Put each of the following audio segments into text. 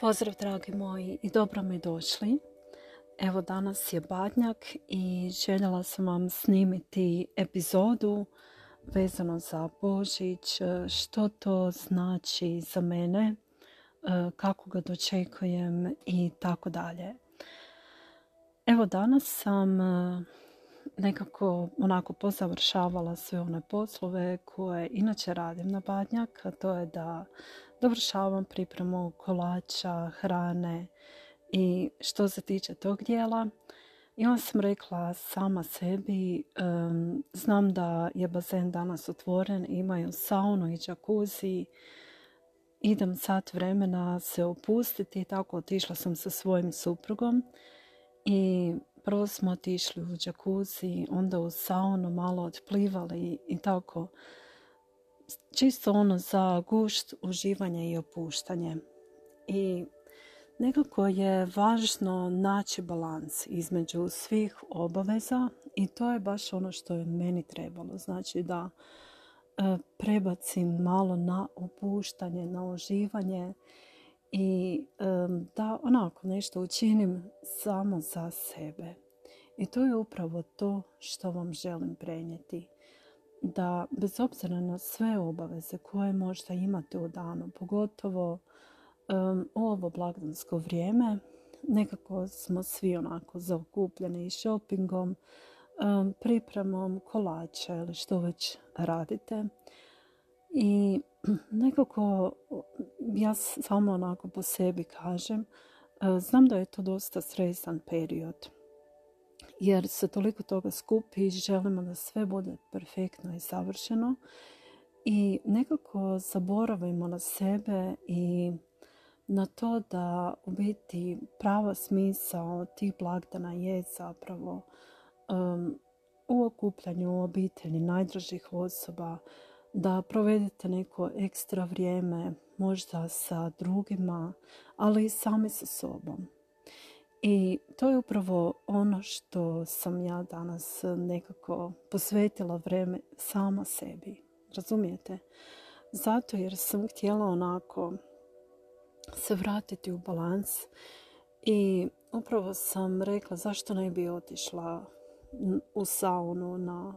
Pozdrav dragi moji i dobro mi došli. Evo danas je Badnjak i željela sam vam snimiti epizodu vezano za Božić, što to znači za mene, kako ga dočekujem i tako dalje. Evo danas sam nekako onako pozavršavala sve one poslove koje inače radim na Badnjak, a to je da dovršavam pripremu kolača, hrane i što se tiče tog dijela. I onda sam rekla sama sebi, znam da je bazen danas otvoren, imaju saunu i džakuzi, idem sat vremena se opustiti, tako otišla sam sa svojim suprugom i prvo smo otišli u džakuzi, onda u saunu, malo otplivali i tako čisto ono za gušt, uživanje i opuštanje. I nekako je važno naći balans između svih obaveza i to je baš ono što je meni trebalo. Znači da e, prebacim malo na opuštanje, na uživanje i da onako nešto učinim samo za sebe. I to je upravo to što vam želim prenijeti da bez obzira na sve obaveze koje možda imate u danu, pogotovo um, ovo blagdansko vrijeme, nekako smo svi onako zaokupljeni i shoppingom, pripremom kolača ili što već radite. I nekako ja samo onako po sebi kažem, uh, znam da je to dosta stresan period jer se toliko toga skupi i želimo da sve bude perfektno i savršeno i nekako zaboravimo na sebe i na to da u biti prava smisao tih blagdana je zapravo u okupljanju obitelji najdražih osoba, da provedete neko ekstra vrijeme možda sa drugima, ali i sami sa sobom. I to je upravo ono što sam ja danas nekako posvetila vreme sama sebi. Razumijete? Zato jer sam htjela onako se vratiti u balans i upravo sam rekla zašto ne bi otišla u saunu na,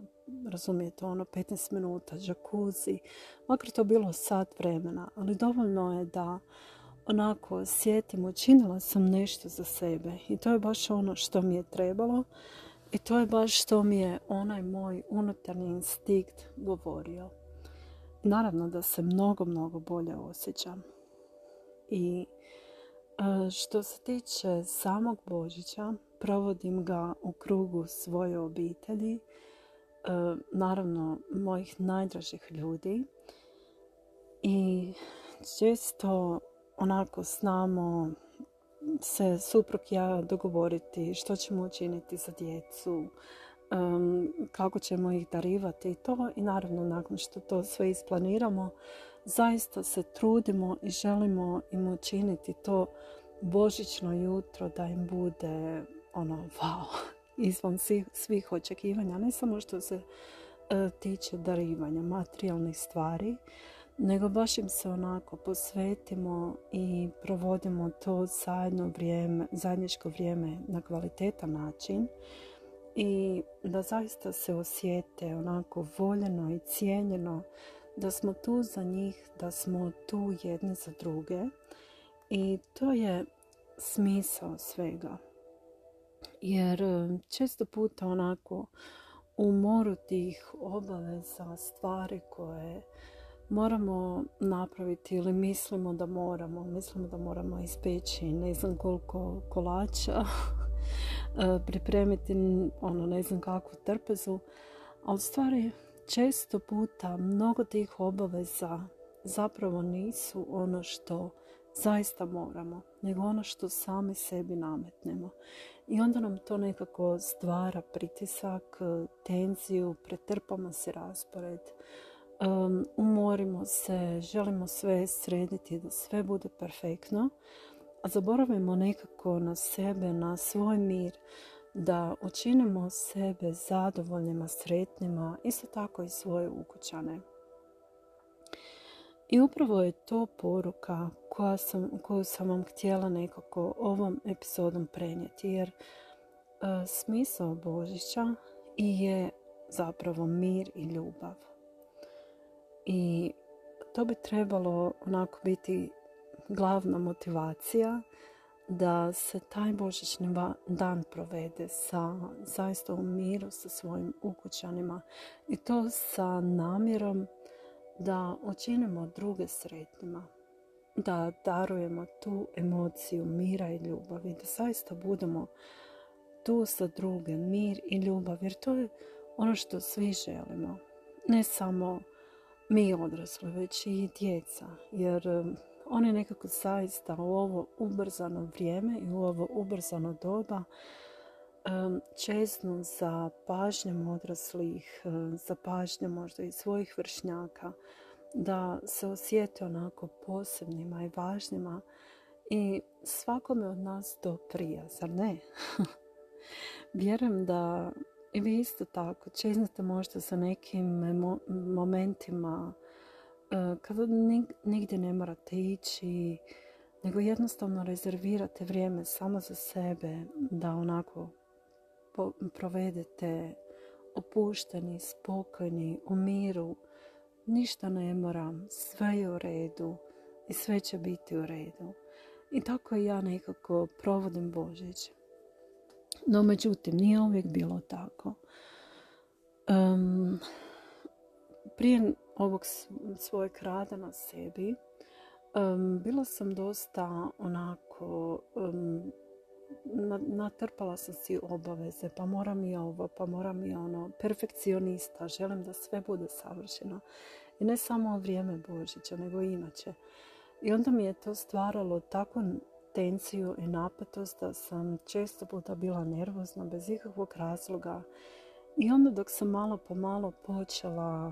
razumijete, ono 15 minuta, džakuzi, makar to bilo sat vremena, ali dovoljno je da onako sjetim, učinila sam nešto za sebe i to je baš ono što mi je trebalo i to je baš što mi je onaj moj unutarnji instinkt govorio. Naravno da se mnogo, mnogo bolje osjećam. I e, što se tiče samog Božića, provodim ga u krugu svoje obitelji, naravno mojih najdražih ljudi i često onako znamo se suprug ja dogovoriti što ćemo učiniti za djecu, kako ćemo ih darivati i to. I naravno nakon što to sve isplaniramo, zaista se trudimo i želimo im učiniti to božićno jutro da im bude ono wow, izvan svih, svih očekivanja, ne samo što se e, tiče darivanja materijalnih stvari, nego baš im se onako posvetimo i provodimo to zajedno vrijeme, zajedničko vrijeme na kvalitetan način i da zaista se osjete onako voljeno i cijenjeno da smo tu za njih, da smo tu jedni za druge i to je smisao svega. Jer e, često puta onako u moru tih obaveza, stvari koje moramo napraviti ili mislimo da moramo, mislimo da moramo ispeći ne znam koliko kolača, e, pripremiti ono ne znam kakvu trpezu, a stvari često puta mnogo tih obaveza zapravo nisu ono što zaista moramo, nego ono što sami sebi nametnemo. I onda nam to nekako stvara pritisak, tenziju, pretrpamo se raspored, um, umorimo se, želimo sve srediti da sve bude perfektno, a zaboravimo nekako na sebe, na svoj mir, da učinimo sebe zadovoljnima, sretnima, isto tako i svoje ukućane. I upravo je to poruka koja sam, koju sam vam htjela nekako ovom epizodom prenijeti. Jer e, smisao Božića je zapravo mir i ljubav. I to bi trebalo onako biti glavna motivacija da se taj božićni dan provede sa zaista u miru sa svojim ukućanima i to sa namjerom da učinimo druge sretnima, da darujemo tu emociju mira i ljubavi, da zaista budemo tu sa druge, mir i ljubav, jer to je ono što svi želimo. Ne samo mi odrasli, već i djeca, jer oni nekako zaista u ovo ubrzano vrijeme i u ovo ubrzano doba čeznu za pažnjom odraslih, um, za pažnjom možda i svojih vršnjaka, da se osjete onako posebnima i važnima i svakome od nas to prija, zar ne? Vjerujem da i vi isto tako čeznete možda sa nekim momentima e, kada nigdje ne morate ići, nego jednostavno rezervirate vrijeme samo za sebe da onako provedete opušteni, spokojni, u miru. Ništa ne moram, sve je u redu i sve će biti u redu. I tako ja nekako provodim Božić. No, međutim, nije uvijek bilo tako. Um, prije ovog svojeg rada na sebi um, bila sam dosta onako um, natrpala sam si obaveze, pa moram i ovo, pa moram i ono, perfekcionista, želim da sve bude savršeno. I ne samo vrijeme Božića, nego i inače. I onda mi je to stvaralo tako tenciju i napetost da sam često puta bila nervozna bez ikakvog razloga i onda dok sam malo po malo počela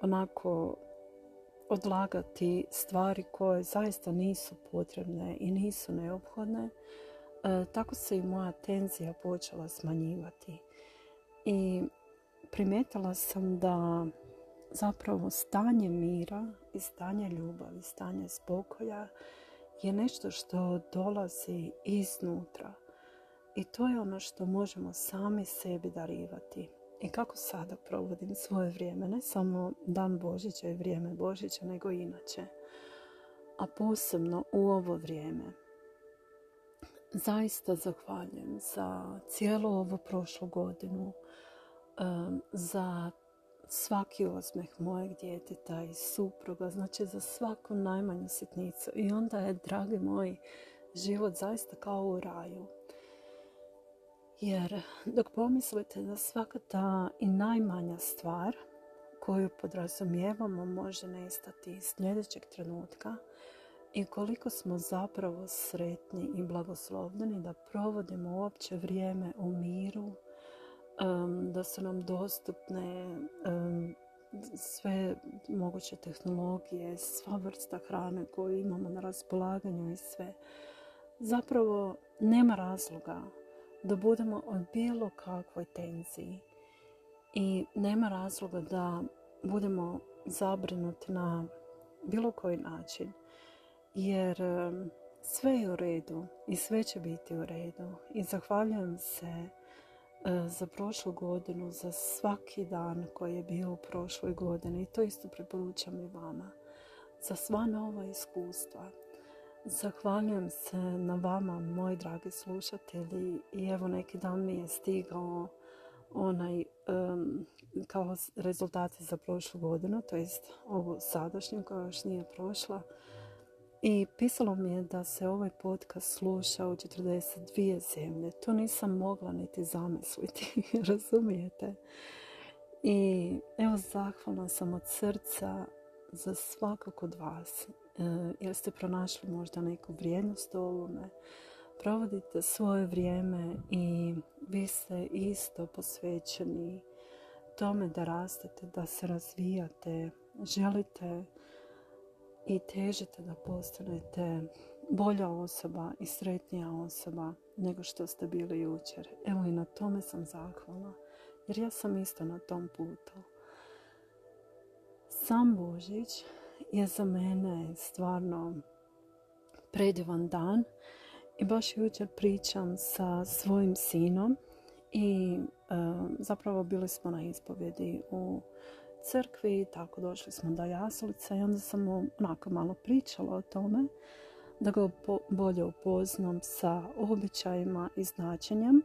onako odlagati stvari koje zaista nisu potrebne i nisu neophodne, e, tako se i moja tenzija počela smanjivati. I primijetila sam da zapravo stanje mira i stanje ljubavi, stanje spokoja je nešto što dolazi iznutra. I to je ono što možemo sami sebi darivati. I kako sada provodim svoje vrijeme, ne samo dan Božića i vrijeme Božića, nego inače. A posebno u ovo vrijeme. Zaista zahvaljujem za cijelu ovu prošlu godinu, za svaki osmeh mojeg djeteta i supruga, znači za svaku najmanju sitnicu. I onda je, dragi moj, život zaista kao u raju. Jer dok pomislite da svaka ta i najmanja stvar koju podrazumijevamo može nestati iz sljedećeg trenutka i koliko smo zapravo sretni i blagoslovljeni da provodimo uopće vrijeme u miru, da su nam dostupne sve moguće tehnologije, sva vrsta hrane koju imamo na raspolaganju i sve. Zapravo nema razloga da budemo od bilo kakvoj tenziji i nema razloga da budemo zabrinuti na bilo koji način jer sve je u redu i sve će biti u redu i zahvaljujem se E, za prošlu godinu, za svaki dan koji je bio u prošloj godini i to isto preporučam i vama. Za sva nova iskustva. Zahvaljujem se na vama, moji dragi slušatelji i evo neki dan mi je stigao onaj kao rezultati za prošlu godinu, to jest ovo sadašnju koja još nije prošla. I pisalo mi je da se ovaj podcast sluša u 42 zemlje. To nisam mogla niti zamisliti, razumijete? I evo zahvalna sam od srca za svakog od vas. E, jer ste pronašli možda neku vrijednost u ovome. Provodite svoje vrijeme i vi ste isto posvećeni tome da rastete, da se razvijate. Želite i težite da postanete bolja osoba i sretnija osoba nego što ste bili jučer. Evo i na tome sam zahvalna jer ja sam isto na tom putu. sam Božić je za mene stvarno predivan dan i baš jučer pričam sa svojim sinom i e, zapravo bili smo na ispovjedi u crkvi, tako došli smo do jaslice i onda sam mu onako malo pričala o tome da ga bolje upoznam sa običajima i značenjem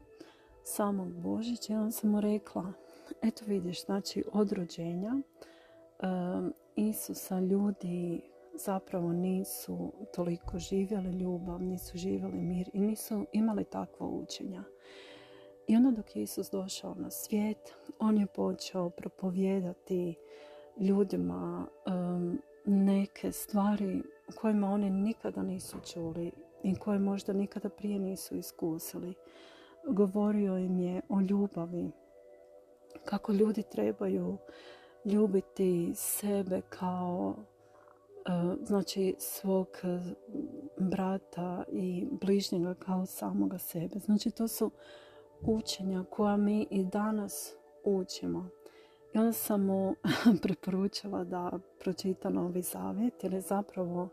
samog Božića i onda sam mu rekla eto vidiš, znači od rođenja um, Isusa ljudi zapravo nisu toliko živjeli ljubav, nisu živjeli mir i nisu imali takva učenja. I onda dok je Isus došao na svijet, on je počeo propovijedati ljudima um, neke stvari kojima oni nikada nisu čuli i koje možda nikada prije nisu iskusili. Govorio im je o ljubavi, kako ljudi trebaju ljubiti sebe kao e, znači svog brata i bližnjega kao samoga sebe. Znači to su učenja koja mi i danas učimo. I onda sam mu preporučila da pročita Novi Zavjet jer je zapravo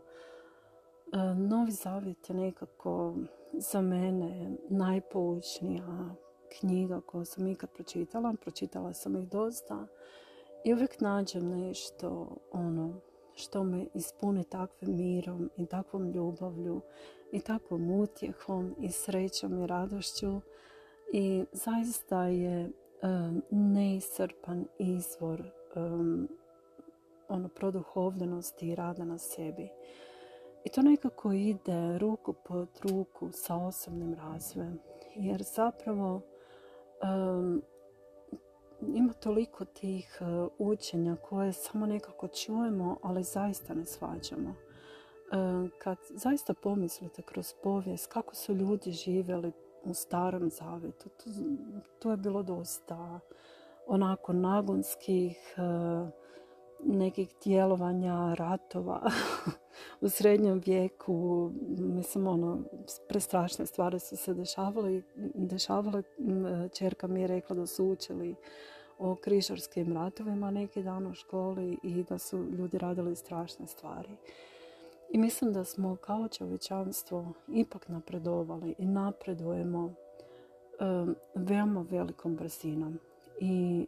e, Novi Zavjet je nekako za mene najpoučnija knjiga koju sam ikad pročitala. Pročitala sam ih dosta i uvijek nađem nešto ono što me ispuni takvim mirom i takvom ljubavlju i takvom utjehom i srećom i radošću i zaista je um, neisrpan izvor um, ono produhovljenosti i rada na sebi. I to nekako ide ruku pod ruku sa osobnim razvojem. Jer zapravo um, ima toliko tih uh, učenja koje samo nekako čujemo, ali zaista ne svađamo. kad zaista pomislite kroz povijest kako su ljudi živjeli u starom zavjetu, to, to je bilo dosta onako nagonskih uh, nekih djelovanja, ratova u srednjem vijeku. Mislim, ono, prestrašne stvari su se dešavale. dešavale. Čerka mi je rekla da su učili o križarskim ratovima neki dan u školi i da su ljudi radili strašne stvari. I mislim da smo kao čovječanstvo ipak napredovali i napredujemo um, veoma velikom brzinom i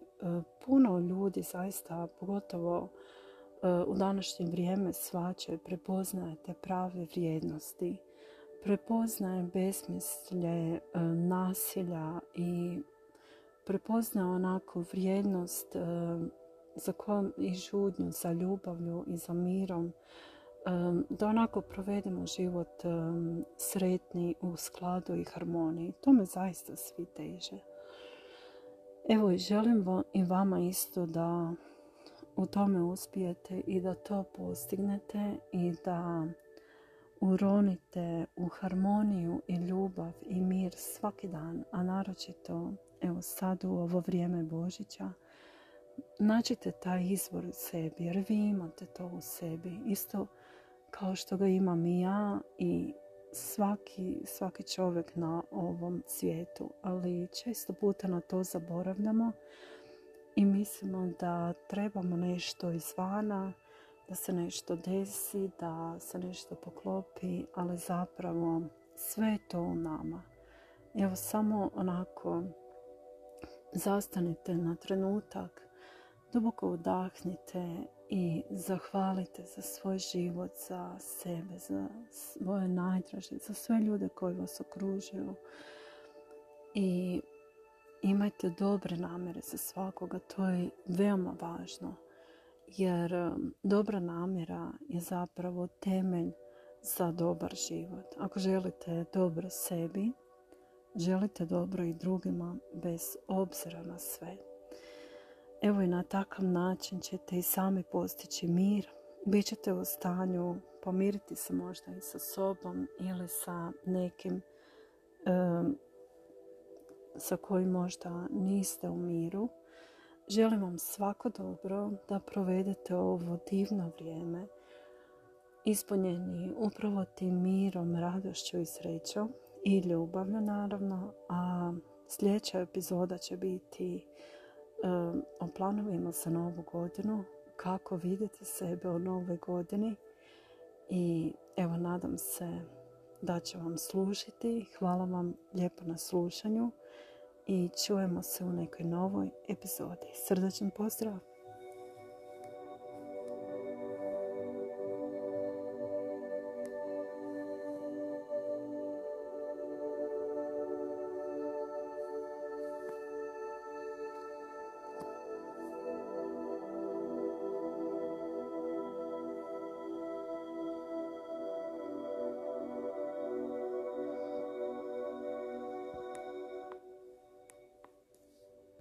puno ljudi zaista, pogotovo e, u današnje vrijeme svačaju, prepoznaje te prave vrijednosti, prepoznaje besmislje e, nasilja i prepoznaje onako vrijednost za kojom i žudnju, za ljubavlju i za mirom, da onako provedemo život sretni u skladu i harmoniji. To me zaista svi teže. Evo želim i vama isto da u tome uspijete i da to postignete i da uronite u harmoniju i ljubav i mir svaki dan, a naročito evo sad u ovo vrijeme Božića. Nađite taj izvor u sebi jer vi imate to u sebi isto kao što ga imam i ja i svaki, svaki čovjek na ovom svijetu, ali često puta na to zaboravljamo i mislimo da trebamo nešto izvana, da se nešto desi, da se nešto poklopi, ali zapravo sve je to u nama. Evo samo onako zastanite na trenutak, duboko udahnite i zahvalite za svoj život, za sebe, za svoje najdraže, za sve ljude koji vas okružuju. I imajte dobre namjere za svakoga, to je veoma važno. Jer um, dobra namjera je zapravo temelj za dobar život. Ako želite dobro sebi, želite dobro i drugima bez obzira na sve. Evo i na takav način ćete i sami postići mir. Bićete u stanju pomiriti se možda i sa sobom ili sa nekim sa kojim možda niste u miru. Želim vam svako dobro da provedete ovo divno vrijeme ispunjeni upravo tim mirom, radošću i srećom i ljubavlju naravno, a sljedeća epizoda će biti o planovima za novu godinu kako vidite sebe u novoj godini i evo nadam se da će vam služiti. Hvala vam lijepo na slušanju i čujemo se u nekoj novoj epizodi. Srdačan pozdrav!